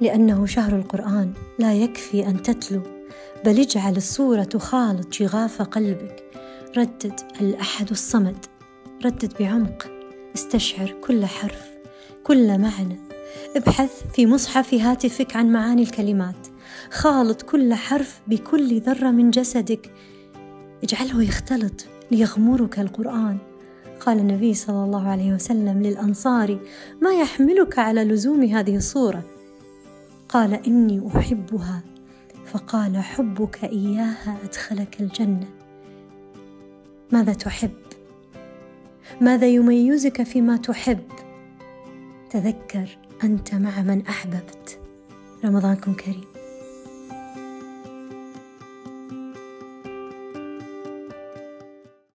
لأنه شهر القرآن لا يكفي أن تتلو بل اجعل الصورة تخالط شغاف قلبك. ردد الأحد الصمد ردد بعمق استشعر كل حرف كل معنى. ابحث في مصحف هاتفك عن معاني الكلمات. خالط كل حرف بكل ذرة من جسدك. اجعله يختلط ليغمرك القرآن. قال النبي صلى الله عليه وسلم للأنصار ما يحملك على لزوم هذه الصورة قال إني أحبها. فقال حبك إياها أدخلك الجنة. ماذا تحب؟ ماذا يميزك فيما تحب؟ تذكر أنت مع من أحببت. رمضانكم كريم.